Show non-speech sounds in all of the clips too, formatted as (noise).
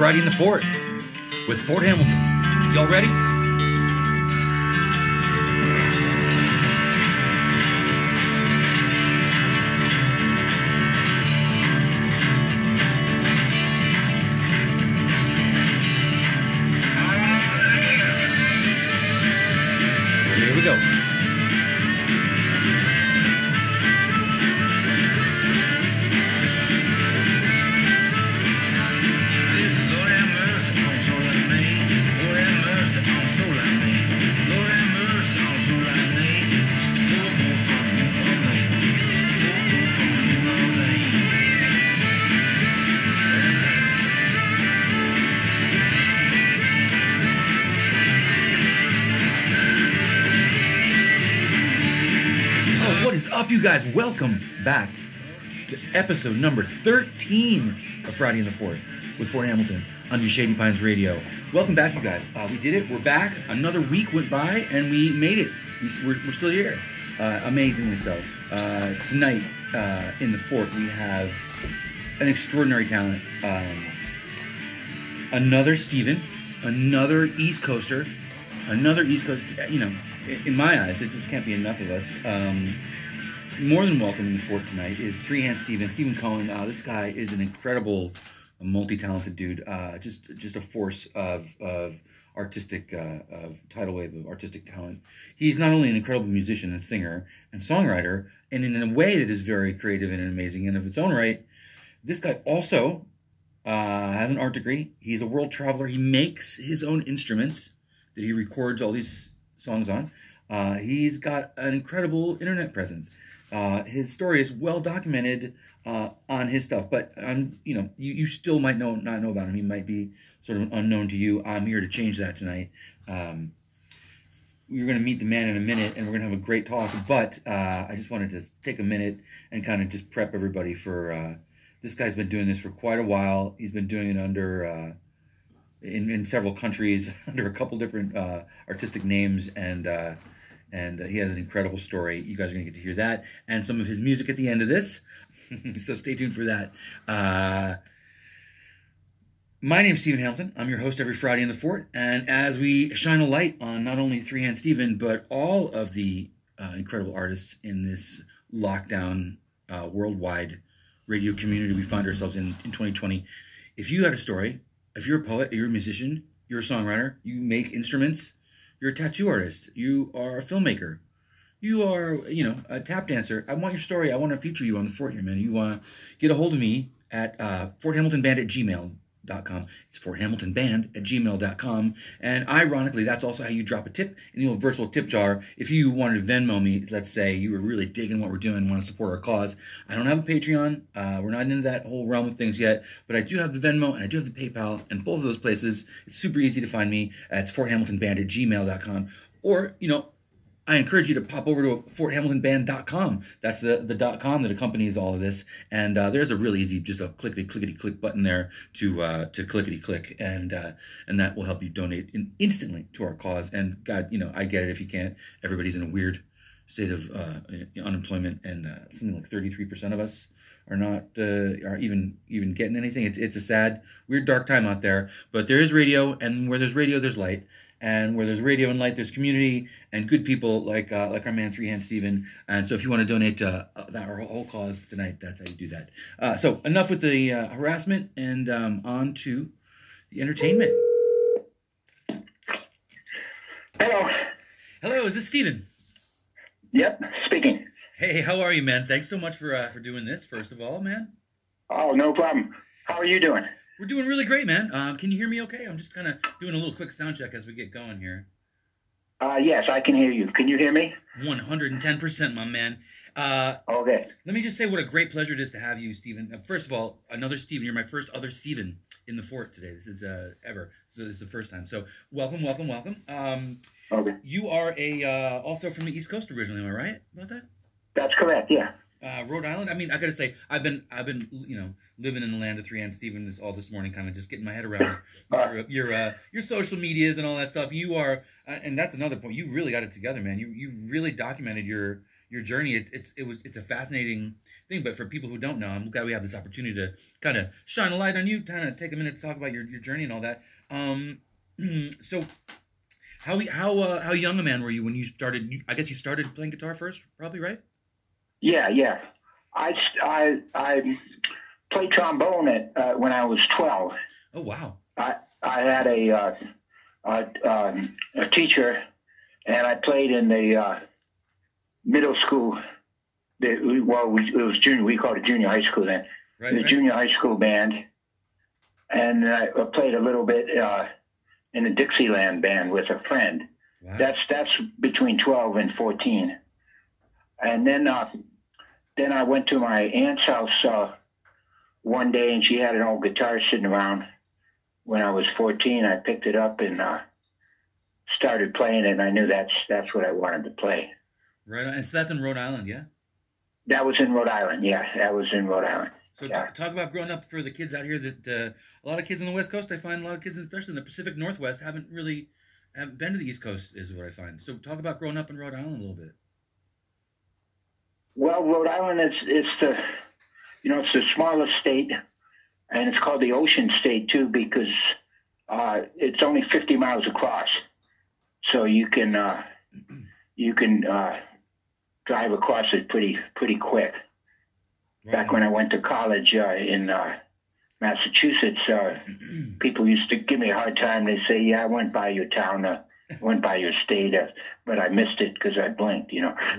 Friday in the Fort with Fort Hamilton. Y'all ready? Episode number 13 of Friday in the Fort with Fort Hamilton on your Shady Pines Radio. Welcome back, you guys. Uh, we did it. We're back. Another week went by, and we made it. We, we're, we're still here. Uh, amazingly so. Uh, tonight uh, in the Fort, we have an extraordinary talent. Um, another Steven, another East Coaster, another East Coast. You know, in, in my eyes, there just can't be enough of us. Um, more than welcome in the fort tonight is Three Hand Steven. Steven Cohen. Uh, this guy is an incredible, multi-talented dude. Uh, just just a force of of artistic uh, of tidal wave of artistic talent. He's not only an incredible musician and singer and songwriter, and in a way that is very creative and amazing and of its own right. This guy also uh, has an art degree. He's a world traveler. He makes his own instruments that he records all these songs on. Uh, he's got an incredible internet presence. Uh, his story is well documented uh, on his stuff, but um, you know, you, you still might know not know about him. He might be sort of unknown to you. I'm here to change that tonight. Um, we're going to meet the man in a minute, and we're going to have a great talk. But uh, I just wanted to take a minute and kind of just prep everybody for uh, this guy's been doing this for quite a while. He's been doing it under uh, in in several countries (laughs) under a couple different uh, artistic names, and and uh, he has an incredible story. You guys are gonna get to hear that and some of his music at the end of this. (laughs) so stay tuned for that. Uh, my is Stephen Hamilton. I'm your host every Friday in the Fort, and as we shine a light on not only Three Hand Stephen but all of the uh, incredible artists in this lockdown uh, worldwide radio community we find ourselves in in 2020. If you had a story, if you're a poet, you're a musician, you're a songwriter, you make instruments, you're a tattoo artist, you are a filmmaker, you are, you know, a tap dancer. I want your story. I want to feature you on the fort here, man. You want to get a hold of me at uh, forthamiltonband at It's forthamiltonband at gmail.com. And ironically, that's also how you drop a tip in your virtual tip jar. If you wanted to Venmo me, let's say you were really digging what we're doing, want to support our cause. I don't have a Patreon. Uh, we're not into that whole realm of things yet, but I do have the Venmo and I do have the PayPal. And both of those places, it's super easy to find me. Uh, it's forthamiltonband at gmail.com. Or, you know, I encourage you to pop over to forthamiltonband.com. That's the, the com that accompanies all of this. And uh, there's a really easy, just a clickety clickety click button there to uh, to clickety click, and uh, and that will help you donate in, instantly to our cause. And God, you know, I get it if you can't. Everybody's in a weird state of uh, unemployment, and uh, something like 33 percent of us are not uh, are even even getting anything. It's it's a sad, weird, dark time out there. But there is radio, and where there's radio, there's light and where there's radio and light, there's community and good people like uh, like our man Three Hand Steven. And so if you want to donate to uh, that our whole cause tonight, that's how you do that. Uh, so enough with the uh, harassment and um, on to the entertainment. Hello. Hello, is this Steven? Yep, speaking. Hey, how are you, man? Thanks so much for uh, for doing this. First of all, man, Oh, no problem. How are you doing? We're doing really great, man. Um, can you hear me? Okay, I'm just kind of doing a little quick sound check as we get going here. Uh, yes, I can hear you. Can you hear me? 110%, my man. Uh, Okay. Let me just say what a great pleasure it is to have you, Stephen. Uh, first of all, another Stephen. You're my first other Stephen in the fort today. This is uh, ever. So this is the first time. So welcome, welcome, welcome. Um, Okay. you are a uh, also from the East Coast originally. Am I right about that? That's correct. Yeah. Uh, Rhode Island. I mean, I gotta say, I've been, I've been, you know, living in the land of Three Hand Stephen this all this morning, kind of just getting my head around (laughs) your your, uh, your social medias and all that stuff. You are, uh, and that's another point. You really got it together, man. You you really documented your your journey. It's it's it was it's a fascinating thing. But for people who don't know, I'm glad we have this opportunity to kind of shine a light on you, kind of take a minute to talk about your, your journey and all that. Um, (clears throat) so how how uh, how young a man were you when you started? I guess you started playing guitar first, probably right? Yeah, yeah. I I I played trombone at uh, when I was twelve. Oh wow. I I had a uh, a, um, a teacher, and I played in the uh, middle school. The, well, we, it was junior. We called it junior high school then. Right. the right. junior high school band, and I played a little bit uh, in the Dixieland band with a friend. Wow. That's that's between twelve and fourteen, and then uh, then I went to my aunt's house uh, one day, and she had an old guitar sitting around. When I was fourteen, I picked it up and uh, started playing it, and I knew that's that's what I wanted to play. right. On. And so that's in Rhode Island, yeah. That was in Rhode Island. Yeah, that was in Rhode Island. So t- talk about growing up for the kids out here. That uh, a lot of kids on the West Coast, I find a lot of kids, especially in the Pacific Northwest, haven't really haven't been to the East Coast. Is what I find. So talk about growing up in Rhode Island a little bit. Well, Rhode Island is it's the you know it's the smallest state, and it's called the Ocean State too because uh, it's only 50 miles across, so you can uh, you can uh, drive across it pretty pretty quick. Back when I went to college uh, in uh, Massachusetts, uh, people used to give me a hard time. They say, "Yeah, I went by your town, (laughs) went by your state, uh, but I missed it because I blinked." You know. (laughs)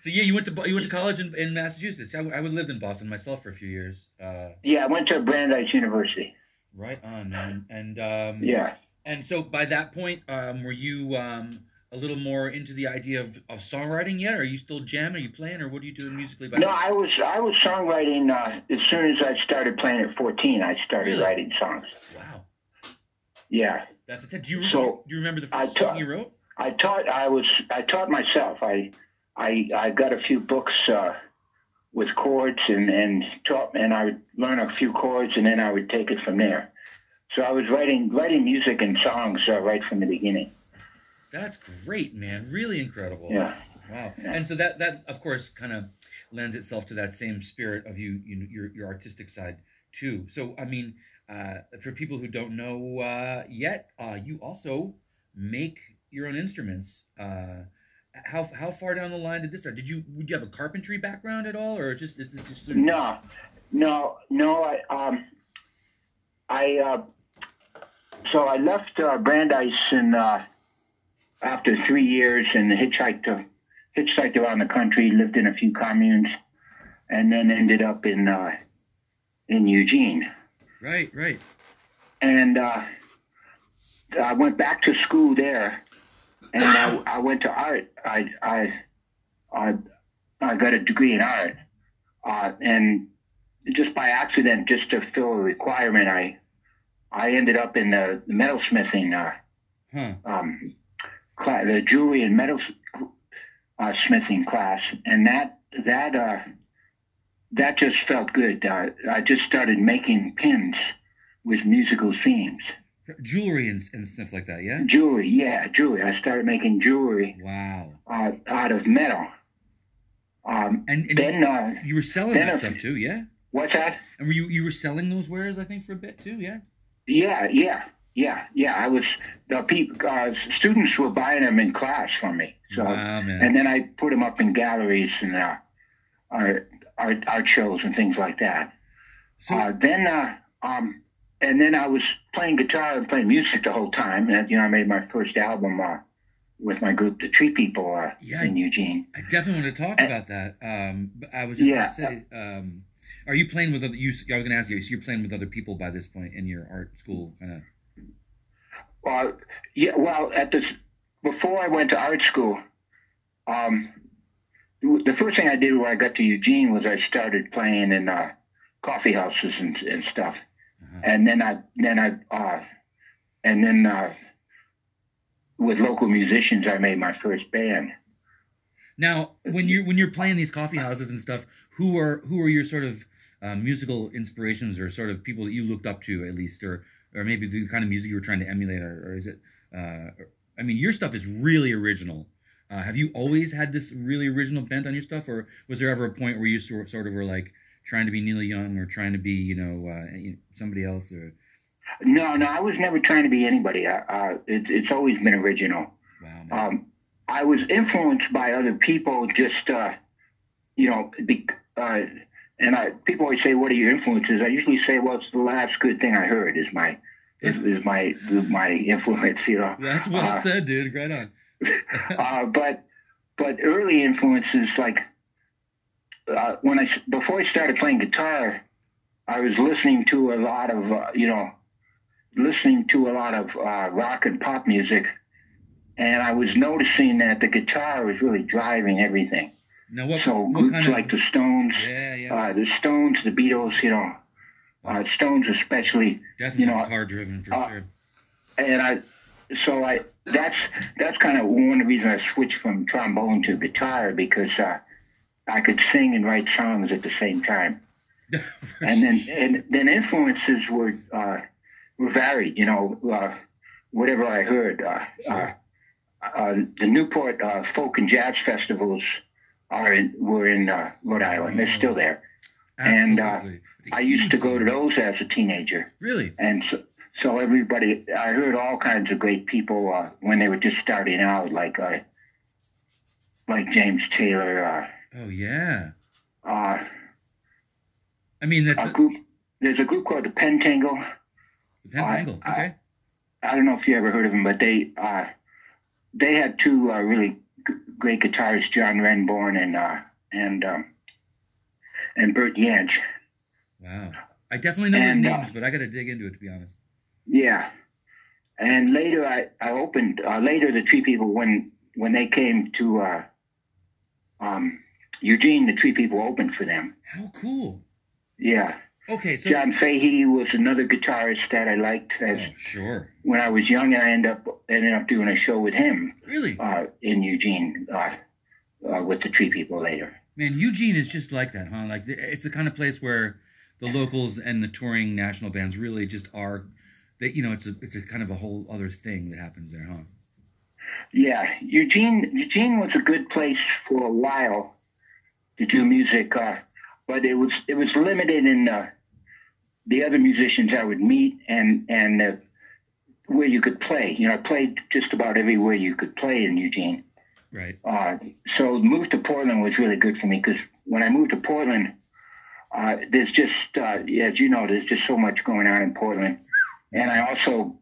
so yeah, you went to you went to college in, in Massachusetts. I, I lived in Boston myself for a few years. Uh, Yeah, I went to Brandeis University. right on, man. And um, Yeah. And so by that point, um, were you um, a little more into the idea of, of songwriting yet? Or Are you still jamming? Are you playing, or what are you doing musically? No, I was I was songwriting uh, as soon as I started playing at 14. I started Really? writing songs. wow, Yeah, that's a t- do you So, do you remember the first song you wrote? I taught. I was I taught myself. I I I got a few books uh, with chords and and taught and I would learn a few chords and then I would take it from there. So I was writing writing music and songs uh, right from the beginning. That's great, man. Really incredible. Yeah. Wow. Yeah. And so that that of course kind of lends itself to that same spirit of you, you your your artistic side too. So I mean, for people who don't know uh, yet, uh, you also make your own instruments. Uh, how how far down the line did this start? Did you would you have a carpentry background at all, or just is this just sort of- No, no, no. I um, I uh, so I left uh, Brandeis and uh, after three years and hitchhiked uh, hitchhiked around the country, lived in a few communes, and then ended up in uh, in Eugene. Right, right. And uh, I went back to school there, and I, (coughs) I went to art. I I I, I got a degree in art, uh, and just by accident, just to fill a requirement, I I ended up in the, the metalsmithing uh, Huh. um, class, the jewelry and metal uh, smithing class, and that that uh, that just felt good. Uh, I just started making pins with musical themes. Jewelry and, and stuff like that. Yeah. Jewelry, yeah, jewelry. I started making jewelry Wow. uh, out of metal. Um, And, and then uh, you were selling that stuff too, yeah. what's that? And were you you were selling those wares? I think for a bit too, yeah. Yeah, yeah, yeah, yeah. I was the people, uh, students were buying them in class from me. So, wow, and then I put them up in galleries and uh, art, art shows and things like that. so uh, then, uh, um, and then I was playing guitar and playing music the whole time. And you know, I made my first album uh, with my group, the Tree People, uh, Yeah. in Eugene. I definitely want to talk about that. Um, but I was just Yeah. going to say, um, are you playing with other? You, I was going to ask you. So you're playing with other people by this point in your art school, kind of. Uh, yeah, well, at this before I went to art school, um, the first thing I did when I got to Eugene was I started playing in uh, coffee houses and, and stuff, Uh-huh. and then I then I uh, and then uh, with local musicians I made my first band. Now, when you're when you're playing these coffee houses and stuff, who are who are your sort of uh, musical inspirations, or sort of people that you looked up to, at least, or or maybe the kind of music you were trying to emulate, or, or is it? Uh, I mean, your stuff is really original. Uh, have you always had this really original bent on your stuff, or was there ever a point where you sort sort of were like trying to be Neil Young or trying to be you know uh, somebody else? Or No, no, I was never trying to be anybody. Uh, it, it's always been original. wow. Um, I was influenced by other people, just uh, you know, be, uh, and I, people always say, "What are your influences?" I usually say, "Well, it's the last good thing I heard is my is, is my my influence." You know, (laughs) That's well uh, said, dude. Right on. (laughs) uh, but but early influences like uh, I before I started playing guitar, I was listening to a lot of uh, you know listening to a lot of uh, rock and pop music, and I was noticing that the guitar was really driving everything. Now what? So what groups kind of? like the Stones, yeah, yeah. uh, the Stones, the Beatles, you know, uh, Stones especially, Definitely you know, guitar driven for sure. and I so I that's that's kind of one of the reasons I switched from trombone to guitar because uh, I could sing and write songs at the same time. (laughs) And then and then influences were uh, were varied. You know, uh, whatever I heard. Uh, uh, uh, the Newport uh, Folk and Jazz Festivals are in, were in uh, Rhode Island. They're still there. and, uh, Absolutely. It's a I used to go to those as a teenager. Really? and so, so everybody i heard all kinds of great people uh, when they were just starting out like uh, like james taylor uh, Oh yeah. uh, I mean that's a group there's a group called the pentangle the Pentangle. I- Okay. i don't know if you ever heard of them but they uh, they had two uh, really g- great guitarists John Renbourn and uh, and um, and Bert Jansch Wow. I definitely know And, those uh, names, but I got to dig into it to be honest. Yeah, and later I I opened uh, later the Tree People when when they came to uh, um, Eugene, the Tree People opened for them. How cool. Yeah, Okay, so John Fahey was another guitarist that I liked as oh, sure. when I was young, I ended up ended up doing a show with him Really, uh, in Eugene uh, uh, with the Tree People later. man, Eugene is just like that, huh? Like it's the kind of place where the locals and the touring national bands really just are. That you know, it's a it's a kind of a whole other thing that happens there, huh? Yeah, Eugene Eugene was a good place for a while to do music, uh, but it was it was limited in uh, the other musicians I would meet and and uh, where you could play. You know, I played just about everywhere you could play in Eugene. Right. Uh, so move to Portland was really good for me because when I moved to Portland, uh, there's just uh, as you know, there's just so much going on in Portland, and I also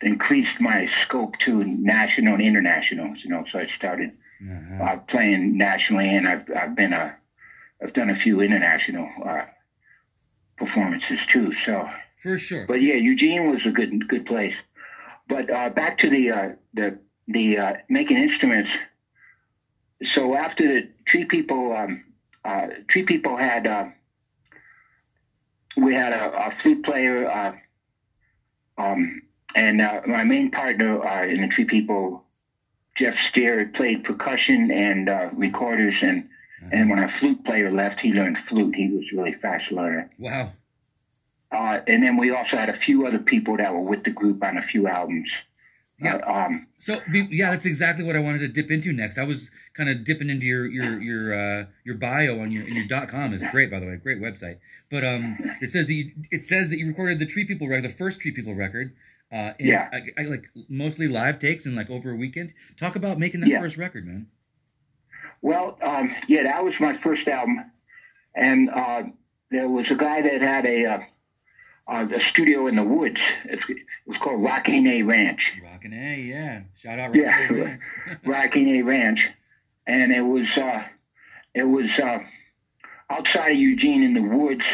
increased my scope to national and internationals. You know, so I started Uh-huh. uh, playing nationally, and I've I've been a I've done a few international uh, performances too. So, For sure. but yeah, Eugene was a good good place. But uh, back to the uh, the the uh, making instruments. So after the tree people, um, uh, tree people had uh, we had a, a flute player, uh, um, and uh, my main partner uh, in the tree people, Jeff Steer, played percussion and uh, recorders, and and when our flute player left, he learned flute. He was really fast learner. wow. Uh, and then we also had a few other people that were with the group on a few albums. Yeah. Uh, um, So yeah, that's exactly what I wanted to dip into next. I was kind of dipping into your your your uh, your bio on your in your dot com is great by the way, great website. But um, it says that you, it says that you recorded the Tree People record, the first Tree People record. Uh, in, Yeah. I, I, like mostly live takes and like over a weekend. Talk about making that Yeah. first record, man. Well, um, yeah, that was my first album, and uh, there was a guy that had a uh, a studio in the woods. It's, it was called Rocking A Ranch. Rockin' A, yeah. Shout out Yeah. Rockin' A. (laughs) Rocking A Ranch, and it was uh, it was uh, outside of Eugene in the woods,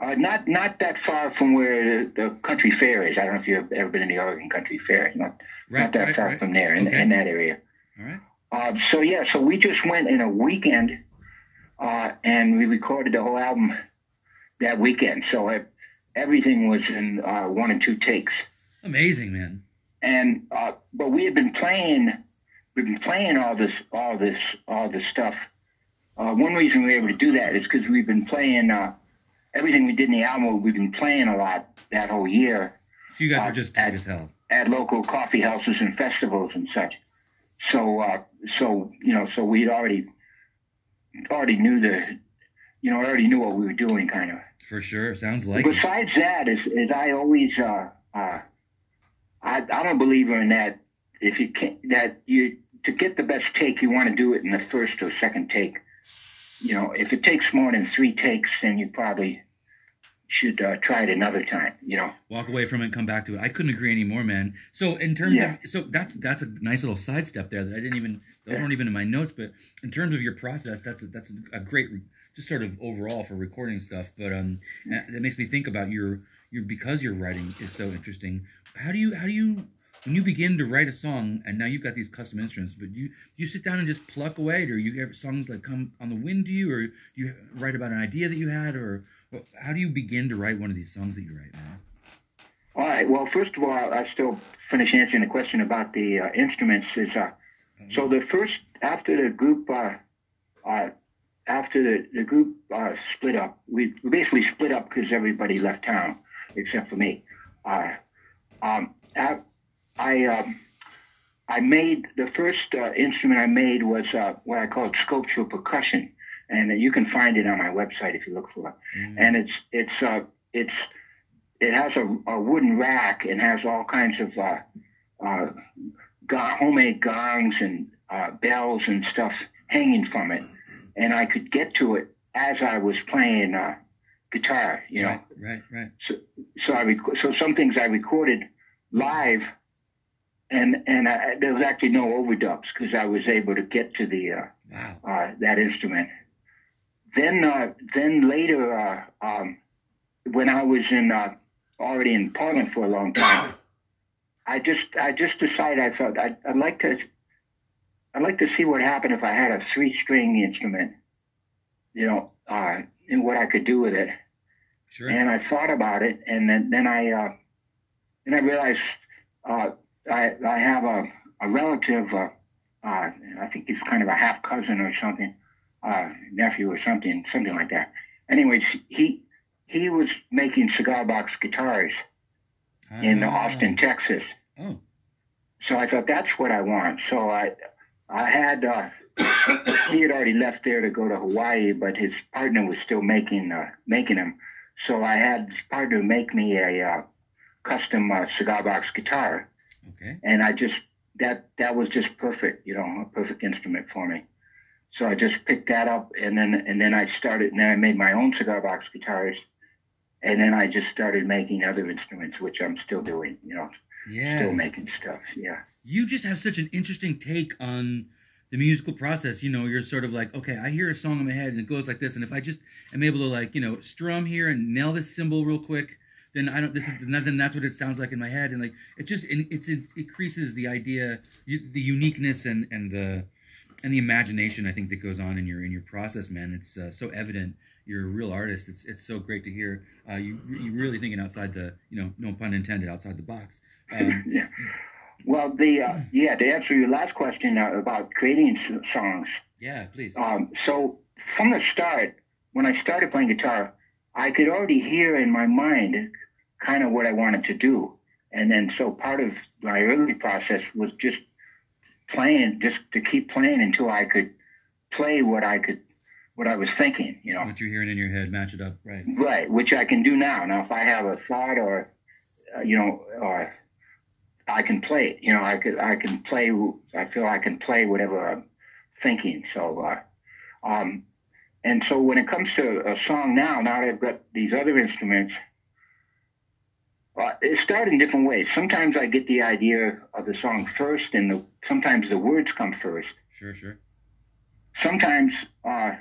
uh, not not that far from where the, the country fair is. I don't know if you've ever been in the Oregon Country Fair. Not Right, not that right, far right. from there in, Okay. in that area. All right. Uh, so yeah, so we just went in a weekend, uh, and we recorded the whole album that weekend. So it, everything was in uh, one and two takes. Amazing, man. And uh, but we had been playing, we've been playing all this, all this, all this stuff. Uh, one reason we were able to do that is because we've been playing uh, everything we did in the album. We've been playing a lot that whole year So you guys Uh, were just tight as hell. at local coffee houses and festivals and such. So uh, so you know, so we'd already already knew the, you know, I already knew what we were doing, kind of. For sure. Sounds like it. Besides that, is is I always uh, uh, I I'm a believer in that. If you can that you to get the best take, you want to do it in the first or second take. You know, if it takes more than three takes, then you probably should uh, try it another time. You know. walk away from it come back to it. I couldn't agree anymore, man. So in terms Yeah. of so that's that's a nice little sidestep there that I didn't even those weren't even in my notes, but in terms of your process, that's a, that's a great just sort of overall for recording stuff. But um, that that makes me think about your your because your writing is so interesting. How do you how do you when you begin to write a song and now you've got these custom instruments, but you do you sit down and just pluck away, or you have songs that come on the wind to you, or do you write about an idea that you had, or well, how do you begin to write one of these songs that you write, now All right. Well, first of all, I still finish answering the question about the uh, instruments. Is uh, so the first after the group uh, uh, after the, the group uh, split up, we, we basically split up because everybody left town except for me. Uh, um, I I, um, I made the first uh, instrument I made was uh, what I call sculptural percussion, and you can find it on my website if you look for it. And it's it's uh, it's it has a, a wooden rack and has all kinds of uh, uh, homemade gongs and uh, bells and stuff hanging from it, and I could get to it as I was playing uh, guitar. You know, right, right, right. so so I rec- so some things I recorded live, and and I, there was actually no overdubs because I was able to get to the uh, Wow. uh, that instrument. Then, uh, then later, uh, um, when I was in uh, already in Portland for a long time, I just I just decided I thought I'd, I'd like to I'd like to see what happened if I had a three string instrument, you know, uh, and what I could do with it. Sure. And I thought about it, and then then I uh, then I realized uh, I I have a a relative. Uh, uh, I think he's kind of a half cousin or something, uh, nephew or something, something like that. Anyways, he he was making cigar box guitars in Ah. Austin, Texas. Oh, So I thought that's what I want. So I I had uh, (coughs) he had already left there to go to Hawaii, but his partner was still making uh, making them. So I had his partner make me a uh, custom uh, cigar box guitar, okay. and I just that that was just perfect, you know, a perfect instrument for me. So I just picked that up, and then and then I started, and then I made my own cigar box guitars, and then I just started making other instruments, which I'm still doing, you know, Yeah. still making stuff. Yeah. you just have such an interesting take on the musical process. You know, you're sort of like, okay, I hear a song in my head and it goes like this, and if I just am able to like, you know, strum here and nail this cymbal real quick, then I don't. This is then that's what it sounds like in my head, and like it just it, it's it increases the idea, the uniqueness and and the and the imagination I think that goes on in your in your process, man. It's uh, so evident. You're a real artist. It's it's so great to hear. Uh, you you really thinking outside the you know no pun intended outside the box. Um, (clears throat) yeah. Well, the uh, yeah to answer your last question uh, about creating songs. yeah, please. Um, so from the start, when I started playing guitar, I could already hear in my mind kind of what I wanted to do, and then so part of my early process was just playing, just to keep playing until I could play what I could, what I was thinking. You know. What you're hearing in your head, match it up, right? Right, which I can do now. Now, if I have a thought or, uh, you know, or I can play it. You know, I could, I can play. I feel I can play whatever I'm thinking. So, uh, um, and so when it comes to a song now, now that I've got these other instruments, uh, it started in different ways. Sometimes I get the idea of the song first, and the, sometimes the words come first Sure, sure. sometimes uh,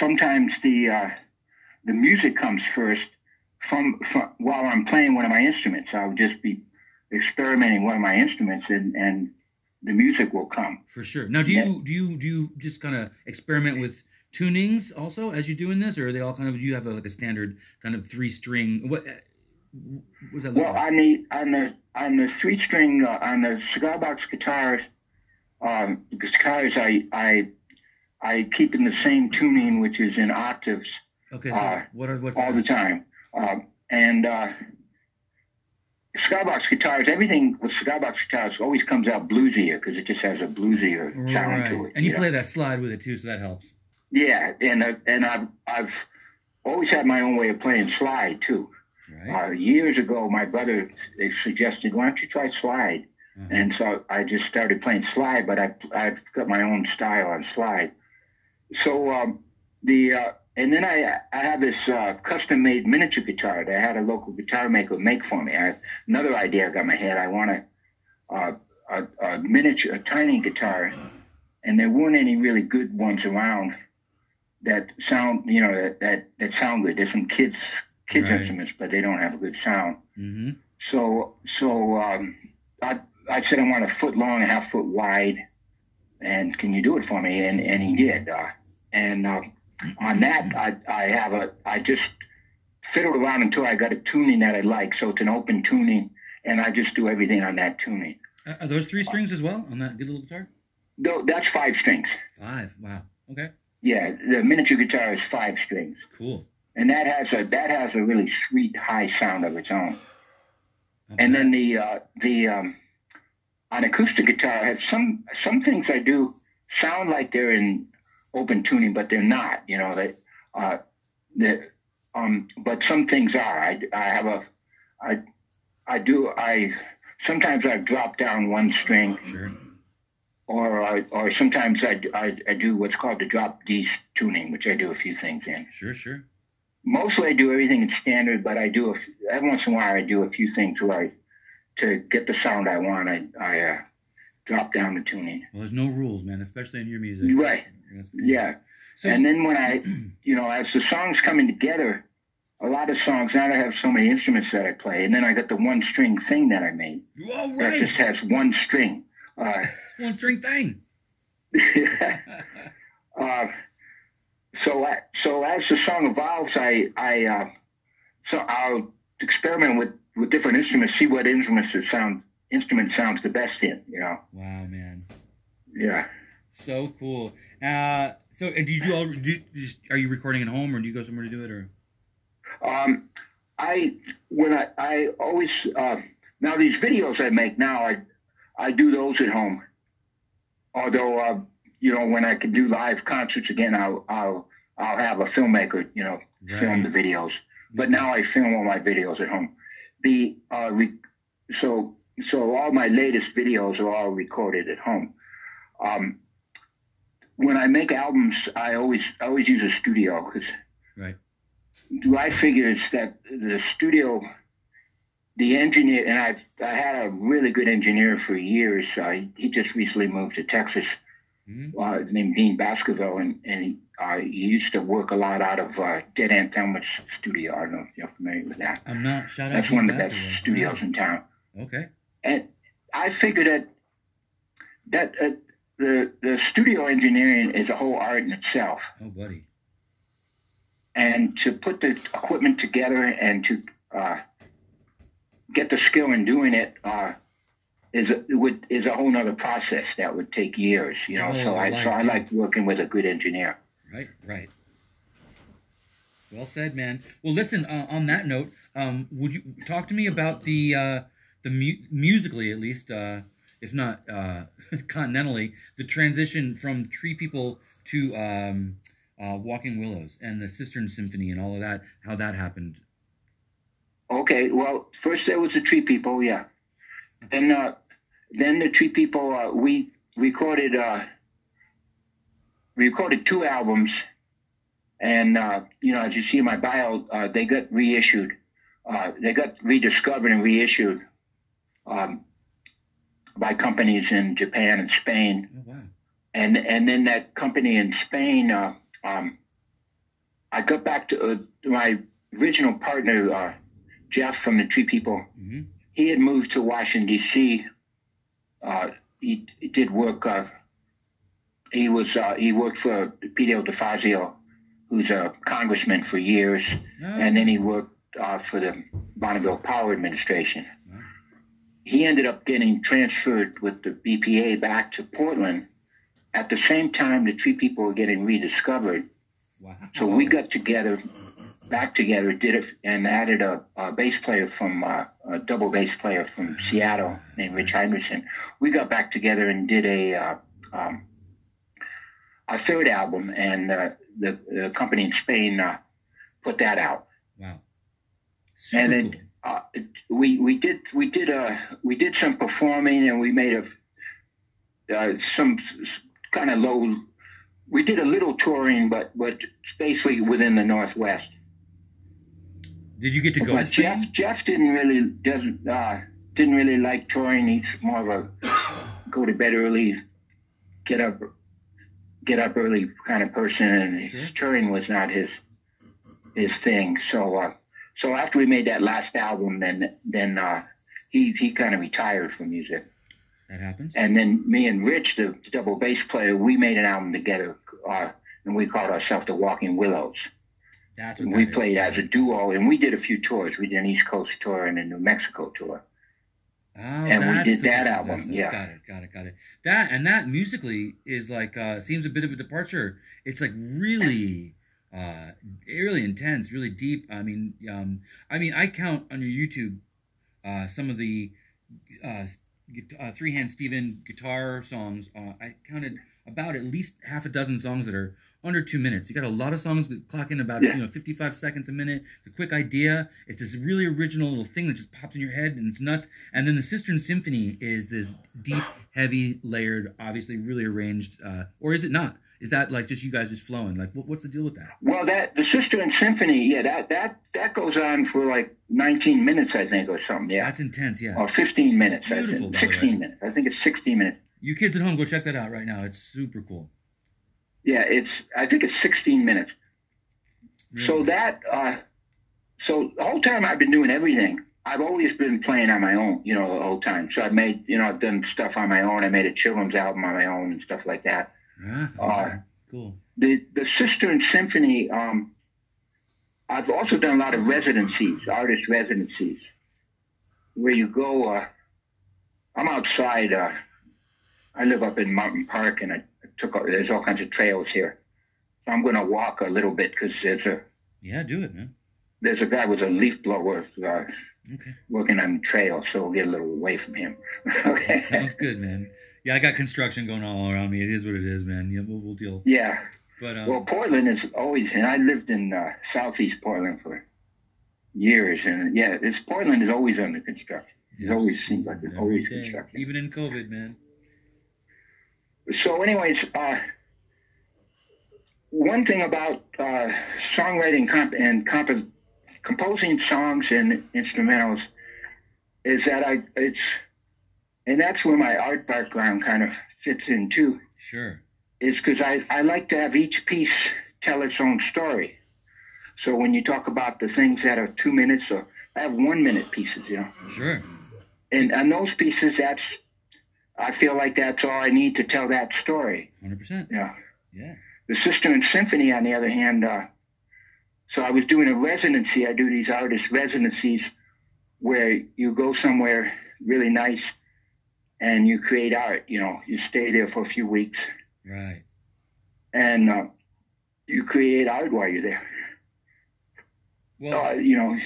sometimes the uh, the music comes first from, from while I'm playing one of my instruments. I'll just be experimenting one of my instruments, and, and the music will come. For sure. Now, do you do you do you just kind of experiment with tunings also as you're doing this, or are they all kind of? Do you have a, like a standard kind of three string? What uh, what does that Well, like? on the on the on the three string uh, on the cigar box guitars, um, guitars I I I keep in the same tuning, which is in octaves. Okay, so uh, what are what's all the time. Um, and uh, cigar box guitars, everything with cigar box guitars always comes out bluesier because it just has a bluesier sound to it. And you know? play that slide with it too, so that helps. Yeah, and uh, and I've I've always had my own way of playing slide too. Right. Uh, years ago, my brother suggested, "Why don't you try slide?" Uh-huh. And so I just started playing slide, but I I've got my own style on slide. So um, the uh, and then I I have this uh, custom made miniature guitar that I had a local guitar maker make for me. I another idea I got in my head. I want a uh, a, a miniature, a tiny guitar, and there weren't any really good ones around that sound you know that that, that sound good. There's some kids kids Right. instruments, but they don't have a good sound. Mm-hmm. So so um, I I said I want a foot long, a half foot wide, and can you do it for me? And and he did. Uh, and uh, on that, I I have a I just fiddled around until I got a tuning that I like. So it's an open tuning, and I just do everything on that tuning. Uh, are those three strings as well on that good little guitar? No, that's five strings. Five. Wow. Okay. Yeah, the miniature guitar is five strings, Cool. and that has a that has a really sweet high sound of its own. I'll And then the uh, the um, on acoustic guitar has some some things I do sound like they're in open tuning, but they're not. You know that uh, the um, but some things are. I, I have a I I do I sometimes I drop down one string, sure. Or I, or sometimes I, I I do what's called the drop D tuning, which I do a few things in. Sure. Sure. Mostly I do everything in standard, but I do a, every once in a while I do a few things where I, to get the sound I want, I, I uh, drop down the tuning. Well, there's no rules, man, especially in your music. Right. That's cool. Yeah. So, and then when I, (clears throat) you know, as the songs coming together, a lot of songs, now I have so many instruments that I play, and then I got the one string thing that I made oh, that just has one string. Uh, (laughs) One string thing. (laughs) uh, so I, so as the song evolves, I I uh, so I'll experiment with, with different instruments, see what instruments that sound instrument sounds the best in. You know, Wow, man. yeah. So cool. Uh, so, and do you do all? Do just, are you recording at home, or do you go somewhere to do it, or? Um, I when I I always uh, now these videos I make now I I do those at home. Although uh, you know when I can do live concerts again, I'll I'll I'll have a filmmaker you know film the videos. But now I film all my videos at home. The uh, re- so so all my latest videos are all recorded at home. Um, when I make albums, I always I always use a studio because Right. I figure it's that the studio, the engineer, and I I had a really good engineer for years. Uh, he, just recently moved to Texas, Mhm. uh, named Dean Baskerville, and and he, uh, he used to work a lot out of uh, Dead Aunt Thelma's studio. I don't know if you're familiar with that. I'm not. Shout. That's one of the best studios in town. Okay. And I figure that that uh, the the studio engineering is a whole art in itself. Oh, buddy. and to put the equipment together and to uh, get the skill in doing it uh, is a, would is a whole nother process that would take years. You know, so Oh, I so I life. like working with a good engineer. Right. Right. Well said, man. Well, listen. Uh, on that note, um, would you talk to me about the uh, the mu- musically, at least, uh, if not uh, (laughs) continentally, the transition from Tree People to um, uh, Walking Willows and the Cistern Symphony and all of that? How that happened? Okay, well, first there was the Tree People, yeah. Then uh, then the Tree People uh, we recorded uh, recorded two albums, and uh, you know as you see in my bio, uh, they got reissued. Uh, they got rediscovered and reissued um, by companies in Japan and Spain Oh wow. and and then that company in Spain, uh, um, I got back to uh, my original partner, uh, Jeff from the Tree People. hmm He had moved to Washington D.C. Uh, he, he did work. Uh, he was uh, he worked for Pete DeFazio, who's a congressman for years, Oh, and then he worked uh, for the Bonneville Power Administration. Wow. He ended up getting transferred with the BPA back to Portland. At the same time, the Tree People were getting rediscovered. wow. So we got together back together, did it, and added a, a bass player from uh, a double bass player from Seattle named Rich Henderson. We got back together and did a uh, um, our third album, and uh, the, the company in Spain uh, put that out. Wow. Super and then cool. uh, we we did we did uh we did some performing and we made a uh, some kind of low. We did a little touring, but but basically within the Northwest. Did you get to go to Jeff Spain? Jeff didn't really doesn't uh, didn't really like touring. He's more of a go to bed early, get up get up early kind of person, and Sure. his touring was not his his thing. So uh, so after we made that last album, then then uh, he he kind of retired from music. That happens. And then me and Rich, the double bass player, we made an album together, uh, and we called ourselves the Walking Willows. That's what And that we is. played as a duo, and we did a few tours. We did an East Coast tour and a New Mexico tour. Oh, and we did that album, yeah. Got it, got it, got it. That and that musically is like uh seems a bit of a departure. It's like really uh really intense, really deep. I mean, um I mean I count on your YouTube uh some of the uh, uh three hand Steven guitar songs. Uh I counted about at least half a dozen songs that are under two minutes. You got a lot of songs that clock in about Yeah. you know 55 seconds a minute. It's a quick idea. It's this really original little thing that just pops in your head and it's nuts. And then the Cistern Symphony is this deep, heavy, layered, obviously really arranged. Uh, or is it not? Is that like just you guys just flowing? Like what, what's the deal with that? Well, that the Cistern Symphony, yeah, that that that goes on for like 19 minutes, I think, or something. Yeah, That's intense. Yeah. or 15 minutes. I Beautiful, think. by the way. 16 minutes. I think it's 16 minutes. You kids at home, go check that out right now. It's super cool. Yeah, it's. I think it's 16 minutes. Really So that, uh, so the whole time I've been doing everything. I've always been playing on my own, you know, the whole time. So I've made, you know, I've done stuff on my own. I made a children's album on my own and stuff like that. Ah, uh, cool. The the Cistern Symphony. Um, I've also done a lot of residencies, artist residencies, where you go. Uh, I'm outside. Uh, I live up in Mountain Park, and I took. There's all kinds of trails here. So I'm going to walk a little bit because there's a Yeah, do it, man. there's a guy with a leaf blower uh, Okay. working on the trail, so we'll get a little away from him. (laughs) okay. Sounds good, man. Yeah, I got construction going all around me. It is what it is, man. Yeah, we'll, we'll deal. Yeah. But um, Well, Portland is always, and I lived in uh, southeast Portland for years, and yeah, this Portland is always under construction. It always seems like there's always day, construction. even in COVID, man. So, anyways, uh, one thing about uh, songwriting comp- and comp- composing songs and instrumentals is that I it's, and that's where my art background kind of fits in too. Sure. is because I, I like to have each piece tell its own story. So when you talk about the things that are two minutes or I have one minute pieces, you know, Sure. and on those pieces, that's I feel like that's all I need to tell that story. Hundred percent. Yeah. Yeah. the Cistern Symphony, on the other hand, uh, so I was doing a residency. I do these artist residencies where you go somewhere really nice and you create art. You know, you stay there for a few weeks Right. and uh, you create art while you're there. Well, uh, you know,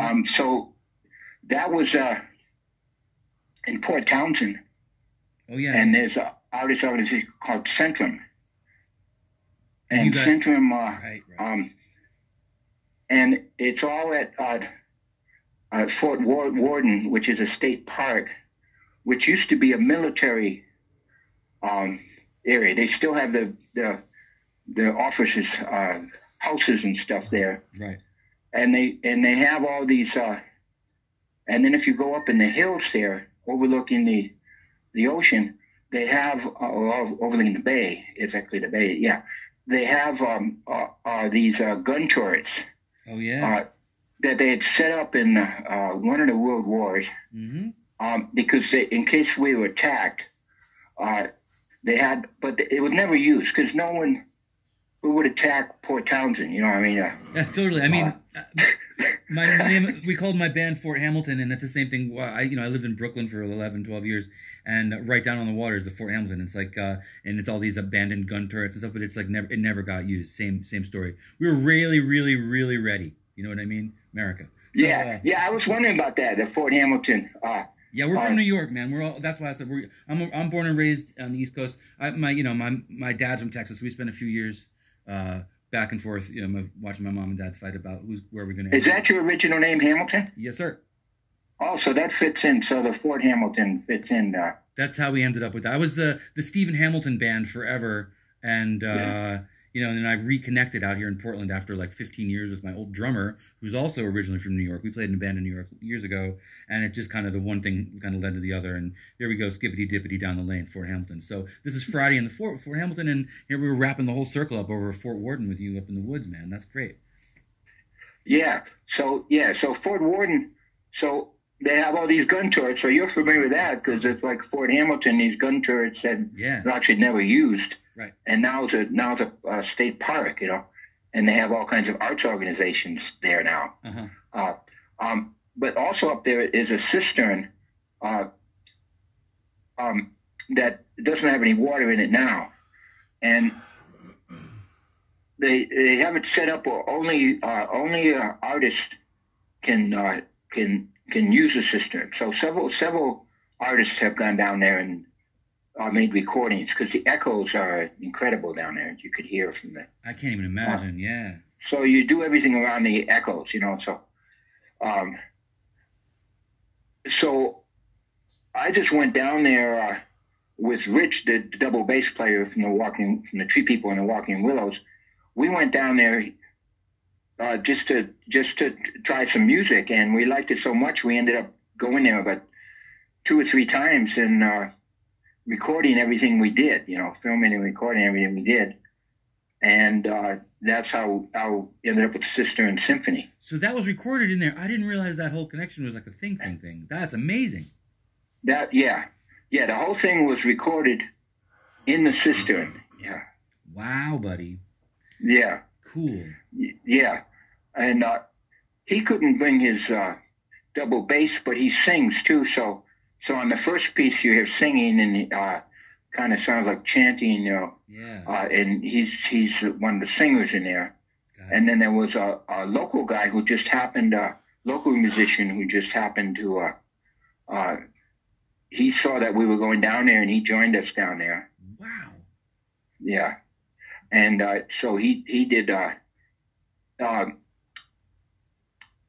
um, so that was uh, in Port Townsend, oh yeah. and there's an artist organization called Centrum, And got- Centrum, uh, right. Right. um, and it's all at uh, uh, Fort War- Worden, which is a state park, which used to be a military um, area. They still have the the, the officers' uh, houses and stuff there. right. and they and they have all these uh and then if you go up in the hills there overlooking the the ocean they have uh, overlooking the bay it's actually the bay yeah they have um uh, uh these uh, gun turrets Oh yeah. uh that they had set up in uh one of the world wars mm-hmm. um because they, in case we were attacked uh they had but it was never used because no one who would attack Port Townsend you know what I mean uh, Yeah, (laughs) totally. I mean, uh, my name we called my band Fort Hamilton, and that's the same thing. I you know I lived in Brooklyn for 11, 12 years, and right down on the water is the Fort Hamilton. It's like uh, and it's all these abandoned gun turrets and stuff, but it's like never it never got used. Same same story. We were really really really ready. You know what I mean? America. So, yeah, uh, yeah. I was wondering about that. The Fort Hamilton. Uh, Yeah, we're Uh, from New York, man. We're all. That's why I said we're. I'm. I'm born and raised on the East Coast. I, my, you know, my my dad's from Texas. We spent a few years uh, back and forth. You know, my, watching my mom and dad fight about who's where we're gonna. is that your original name, Hamilton? Yes, sir. Oh, so that fits in. So the Fort Hamilton fits in. Uh, That's how we ended up with that. I was the the Stephen Hamilton band forever, and uh, Yeah. You know, and then I reconnected out here in Portland after like 15 years with my old drummer, who's also originally from New York. We played in a band in New York years ago, and it just kind of the one thing kind of led to the other, and there we go, skippity dippity down the lane, Fort Hamilton. So this is Friday in the Fort Fort Hamilton, and here we were wrapping the whole circle up over Fort Worden with you up in the woods, man. That's great. yeah. So yeah. So Fort Worden. So they have all these gun turrets. So you're familiar with that because it's like Fort Hamilton. These gun turrets that Yeah, are actually never used. Right. And now it's a now it's a uh, state park. You know, and they have all kinds of arts organizations there now. uh huh. Uh, um, but also up there is a cistern uh, um, that doesn't have any water in it now, and they they have it set up where only uh, only uh, artists can uh, can can use a cistern. So several several artists have gone down there and uh, made recordings because the echoes are incredible down there. You could hear from the I can't even imagine. Yeah. so you do everything around the echoes, you know. So, um, so I just went down there uh, with Rich, the, the double bass player from the Walking from the Tree People and the Walking Willows. We went down there uh, just to just to try some music, and we liked it so much we ended up going there about two or three times and uh, recording everything we did. You know, filming and recording everything we did and uh, that's how how we ended up with Cistern Symphony. So that was recorded in there. I didn't realize that whole connection was like a thing, thing, thing. That's amazing. That yeah, yeah. The whole thing was recorded in the cistern. Yeah, Wow, buddy. yeah, Cool. yeah. And uh, he couldn't bring his uh, double bass, but he sings too. So so on the first piece you hear singing and uh, kind of sounds like chanting, you know. Yeah. Uh, and he's he's one of the singers in there. And then there was a, a local guy who just happened, a local musician who just happened to, uh, uh, he saw that we were going down there and he joined us down there. Wow. Yeah. And, uh, so he, he did, uh, uh,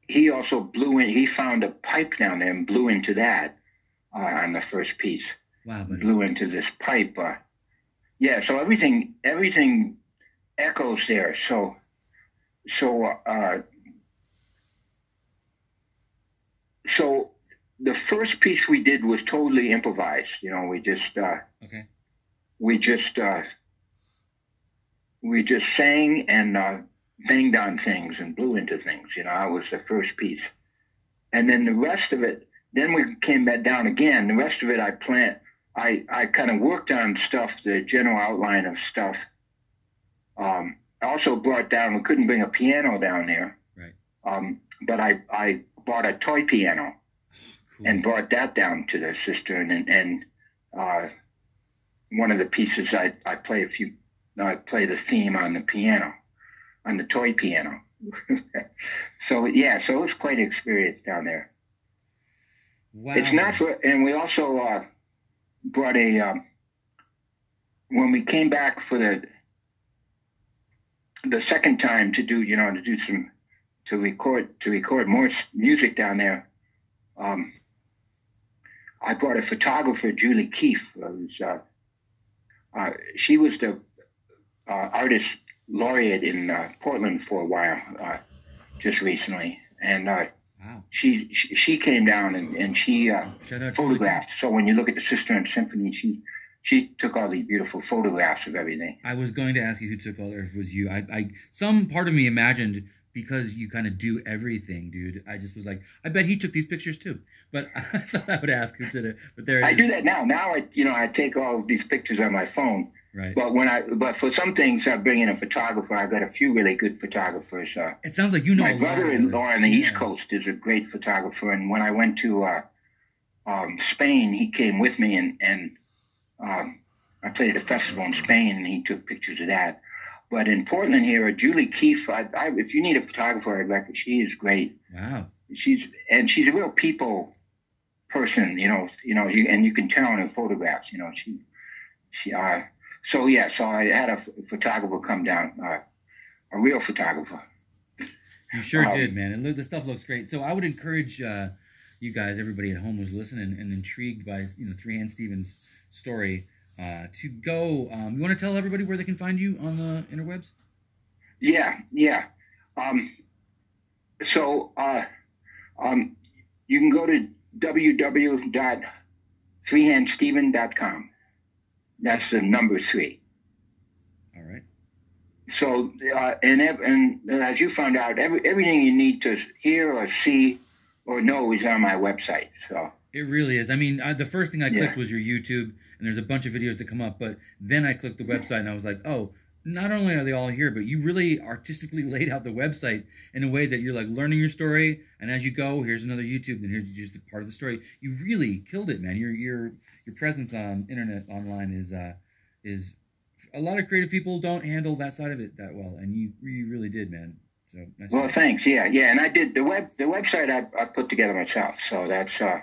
he also blew in, he found a pipe down there and blew into that, uh, on the first piece Wow, buddy. blew into this pipe. Uh, yeah, so everything everything echoes there. So so uh, so the first piece we did was totally improvised. You know, we just uh, Okay. we just uh, we just sang and uh, banged on things and blew into things. You know, that was the first piece, and then the rest of it. Then we came back down again. The rest of it, I plant. I I kind of worked on stuff, the general outline of stuff. Um, I also brought down. We couldn't bring a piano down there. Right. Um, but I I bought a toy piano Cool. and brought that down to the cistern and and uh, one of the pieces I I play a few I play the theme on the piano on the toy piano (laughs) so yeah so it was quite an experience down there wow. it's not for and we also uh, brought a um, when we came back for the the second time to do you know to do some to record to record more music down there um, I brought a photographer Julie Keefe who's uh, uh, she was the uh, artist laureate in uh, Portland for a while uh, just recently and uh, Wow. she, she she came down and, and she uh, Shout out to photographed. So when you look at the Cistern Symphony, she she took all these beautiful photographs of everything. I was going to ask you who took all, or if it was you. I, I, some part of me imagined because you kind of do everything, dude. I just was like, I bet he took these pictures too. But (laughs) I thought I would ask who did it. But there it I is. do that now. Now I you know I take all these pictures on my phone Right. But when I, but for some things, I bring in a photographer. I've got a few really good photographers. Uh, It sounds like you know. my brother-in-law on the East. Coast is a great photographer, and when I went to uh, um, Spain, he came with me, and and um, I played at a festival in Spain, and he took pictures of that. But in Portland here, Julie Keefe, I, I, if you need a photographer, I'd recommend. She is great. Wow. She's and she's a real people person, you know. You know, you, and you can tell in her photographs. You know, she she. Uh, so yeah, so I had a photographer come down, uh, a real photographer. You sure Um, did, man. And look, the stuff looks great. So I would encourage uh, you guys, everybody at home who's listening and intrigued by you know Three Hand Stephen's story, uh, to go. Um, you want to tell everybody where they can find you on the interwebs? Yeah, yeah. Um, so uh, um, you can go to www.freehandsteven.com. That's the number three. All right. So, uh, and, and as you found out, every, everything you need to hear or see or know is on my website. So, It really is. I mean, I, the first thing I Yeah. clicked was your YouTube, and there's a bunch of videos that come up. But then I clicked the website, and I was like, oh, not only are they all here, but you really artistically (laughs) laid out the website in a way that you're like learning your story, and as you go, here's another YouTube, and here's just a part of the story. You really killed it, man. Your your your presence on internet online is uh is a lot of creative people don't handle that side of it that well, and you you really did, man. So nice well, thanks. Yeah, yeah. And I did the web, the website I, I put together myself. So that's, uh,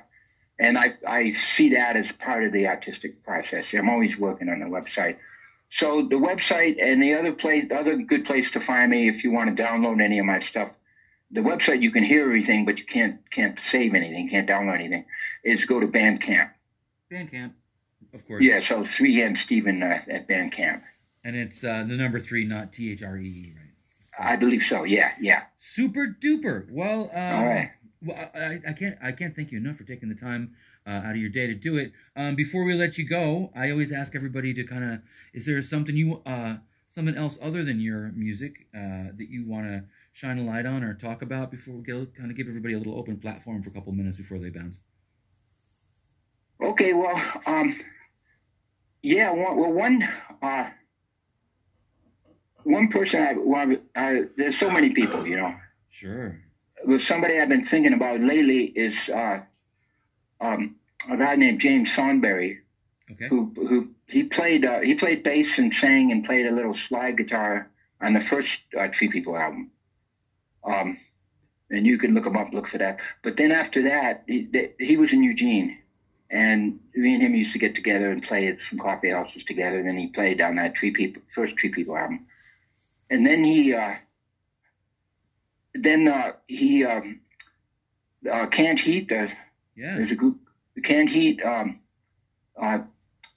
and I, I see that as part of the artistic process. I'm always working on the website. So the website and the other place, the other good place to find me if you want to download any of my stuff. The website you can hear everything, but you can't can't save anything, can't download anything. Is go to Bandcamp. Bandcamp, of course. Yeah, so Three Hand Stephen uh, at Bandcamp. And it's uh, the number three, not T H R E E, right? I believe so. Yeah, yeah. Super duper. Well, um, All right. Well, I, I can't I can't thank you enough for taking the time uh, out of your day to do it. Um, before we let you go, I always ask everybody to kind of is there something you uh, something else other than your music uh, that you want to shine a light on or talk about before we? Kind of give everybody a little open platform for a couple minutes before they bounce. Okay, well, um, yeah, one, well, one, uh, one person I, well, uh, there's so many people, you know. Sure. But somebody I've been thinking about lately is uh, um, a guy named James Thornbury, Okay. who who he played uh, he played bass and sang and played a little slide guitar on the first uh, Tree People album. Um, and you can look him up, look for that. But then after that, he, he was in Eugene, and me and him used to get together and play at some coffee houses together. And then he played on that Tree People first Tree People album, and then he uh, then uh, he um, uh, Canned Heat. Uh, Yeah. there's a group. Canned Heat. Um, uh,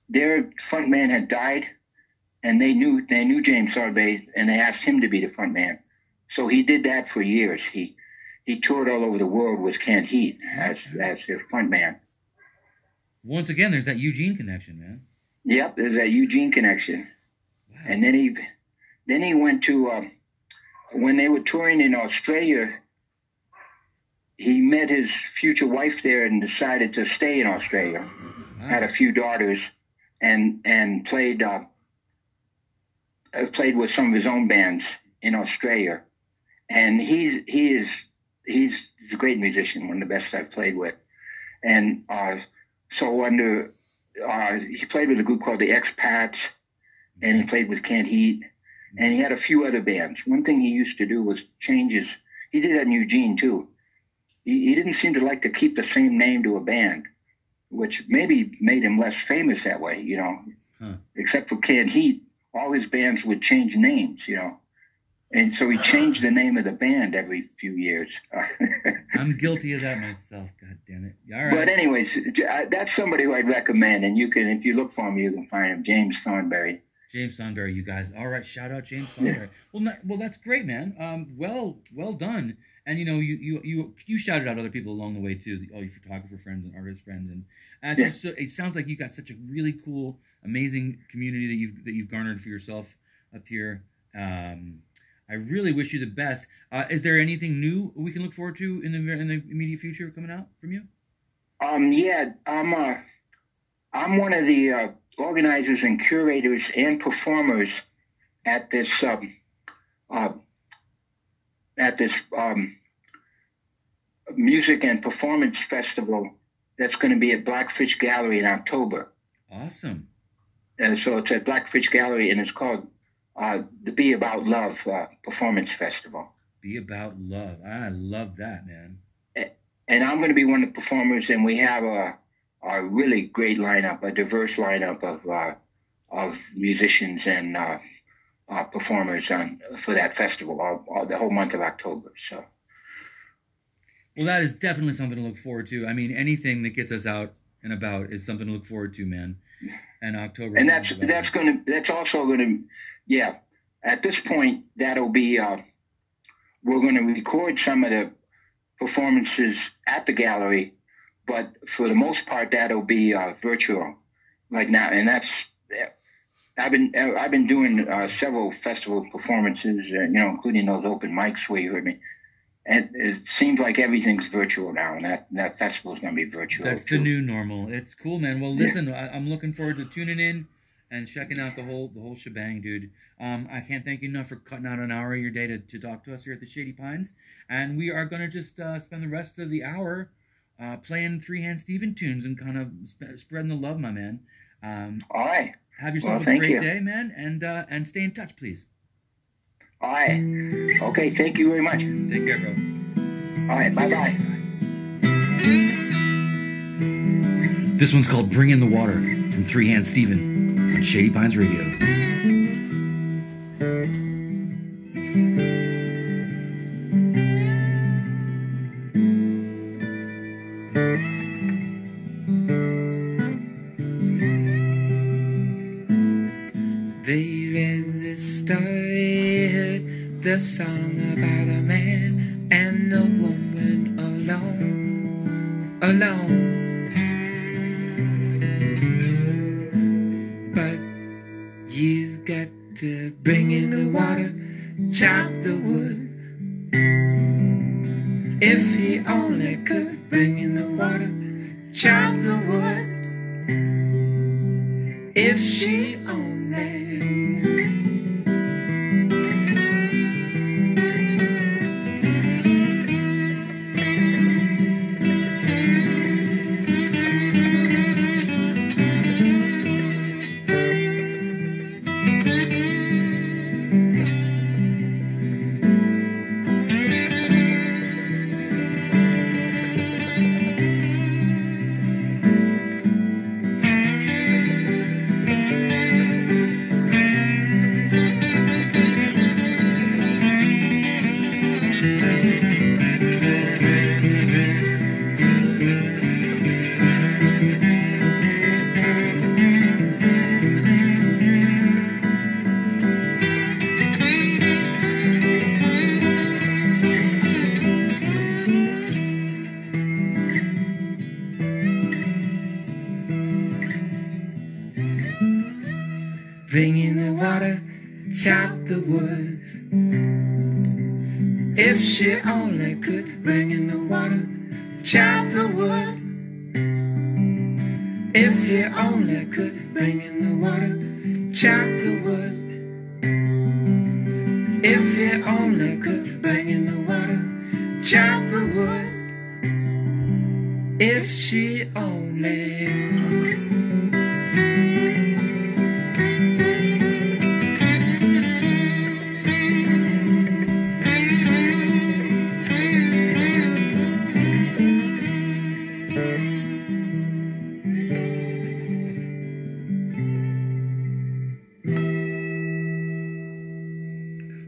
their front man had died, and they knew they knew James Sorbet, and they asked him to be the front man. So he did that for years. He he toured all over the world with Canned Heat as as their front man. Once again, there's that Eugene connection, man. Yep, there's that Eugene connection. Wow. And then he then he went to um, when they were touring in Australia. He met his future wife there and decided to stay in Australia. Wow. had a few daughters and and played uh, uh, played with some of his own bands in Australia. And he's he is he's, he's a great musician, one of the best I've played with. And uh, so under uh, he played with a group called the Expats, and he played with Canned Heat, and he had a few other bands. One thing he used to do was change his. He did that in Eugene too. He, he didn't seem to like to keep the same name to a band which maybe made him less famous that way, you know. Huh. Except for Canned Heat, all his bands would change names, you know. And so he changed the name of the band every few years. (laughs) I'm guilty of that myself. God damn it. All right. but anyways, that's somebody who I'd recommend, and you can, if you look for him, you can find him, James Thornbury. James Thornbury, you guys. All right, shout out James Thornbury. Well, not, well, that's great, man. Um, well, well done. And you know, you you you you shouted out other people along the way too, all your photographer friends and artist friends, and uh, Yeah. so, it sounds like you got such a really cool, amazing community that you've that you've garnered for yourself up here. Um, I really wish you the best. Uh, is there anything new we can look forward to in the in the immediate future coming out from you? Um, yeah, I'm uh, I'm one of the uh, organizers and curators and performers at this um, uh, at this um, music and performance festival that's going to be at Blackfish Gallery in October. Awesome. And so it's at Blackfish Gallery, and it's called uh, the Be About Love uh, Performance Festival. Be about love. I love that, man. And I'm going to be one of the performers, and we have a, a really great lineup, a diverse lineup of uh, of musicians and uh, uh, performers on for that festival, all, all, the whole month of October. So. Well, that is definitely something to look forward to. I mean, anything that gets us out and about is something to look forward to, man. And October. and that's that's going to that's also going to yeah at this point that'll be uh, we're going to record some of the performances at the gallery but for the most part that'll be uh, virtual like now and that's I've been I've been doing uh, several festival performances uh, you know including those open mics where you heard me and it seems like everything's virtual now and that that festival's going to be virtual That's too. the new normal. It's cool, man. Well, listen, I, I'm looking forward to tuning in and checking out the whole the whole shebang, dude. Um, I can't thank you enough for cutting out an hour of your day to, to talk to us here at the Shady Pines, and we are gonna just uh, spend the rest of the hour uh, playing Three Hand Stephen tunes and kind of sp- spreading the love, my man. Um, all right have yourself Well, a great you. day, man, and uh, and stay in touch, please. all right okay thank you very much Take care, bro. all right bye bye. This one's called Bring in the Water from Three Hand Stephen on Shady Pines Radio.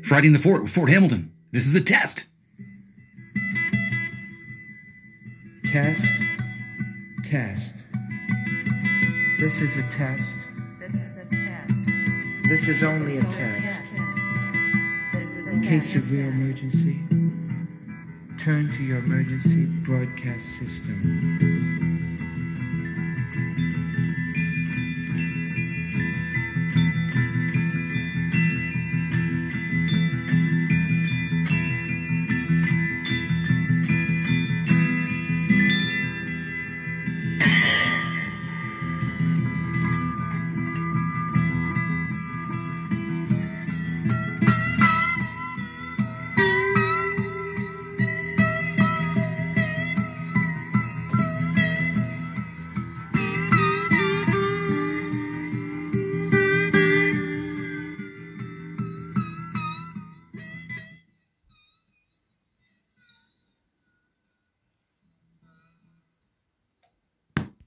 Friday in the Fort with Fort Hamilton. This is a test. Test. Test. This is a test. This is a test. This is only a This is test. This is a In case of real emergency, turn to your emergency broadcast system.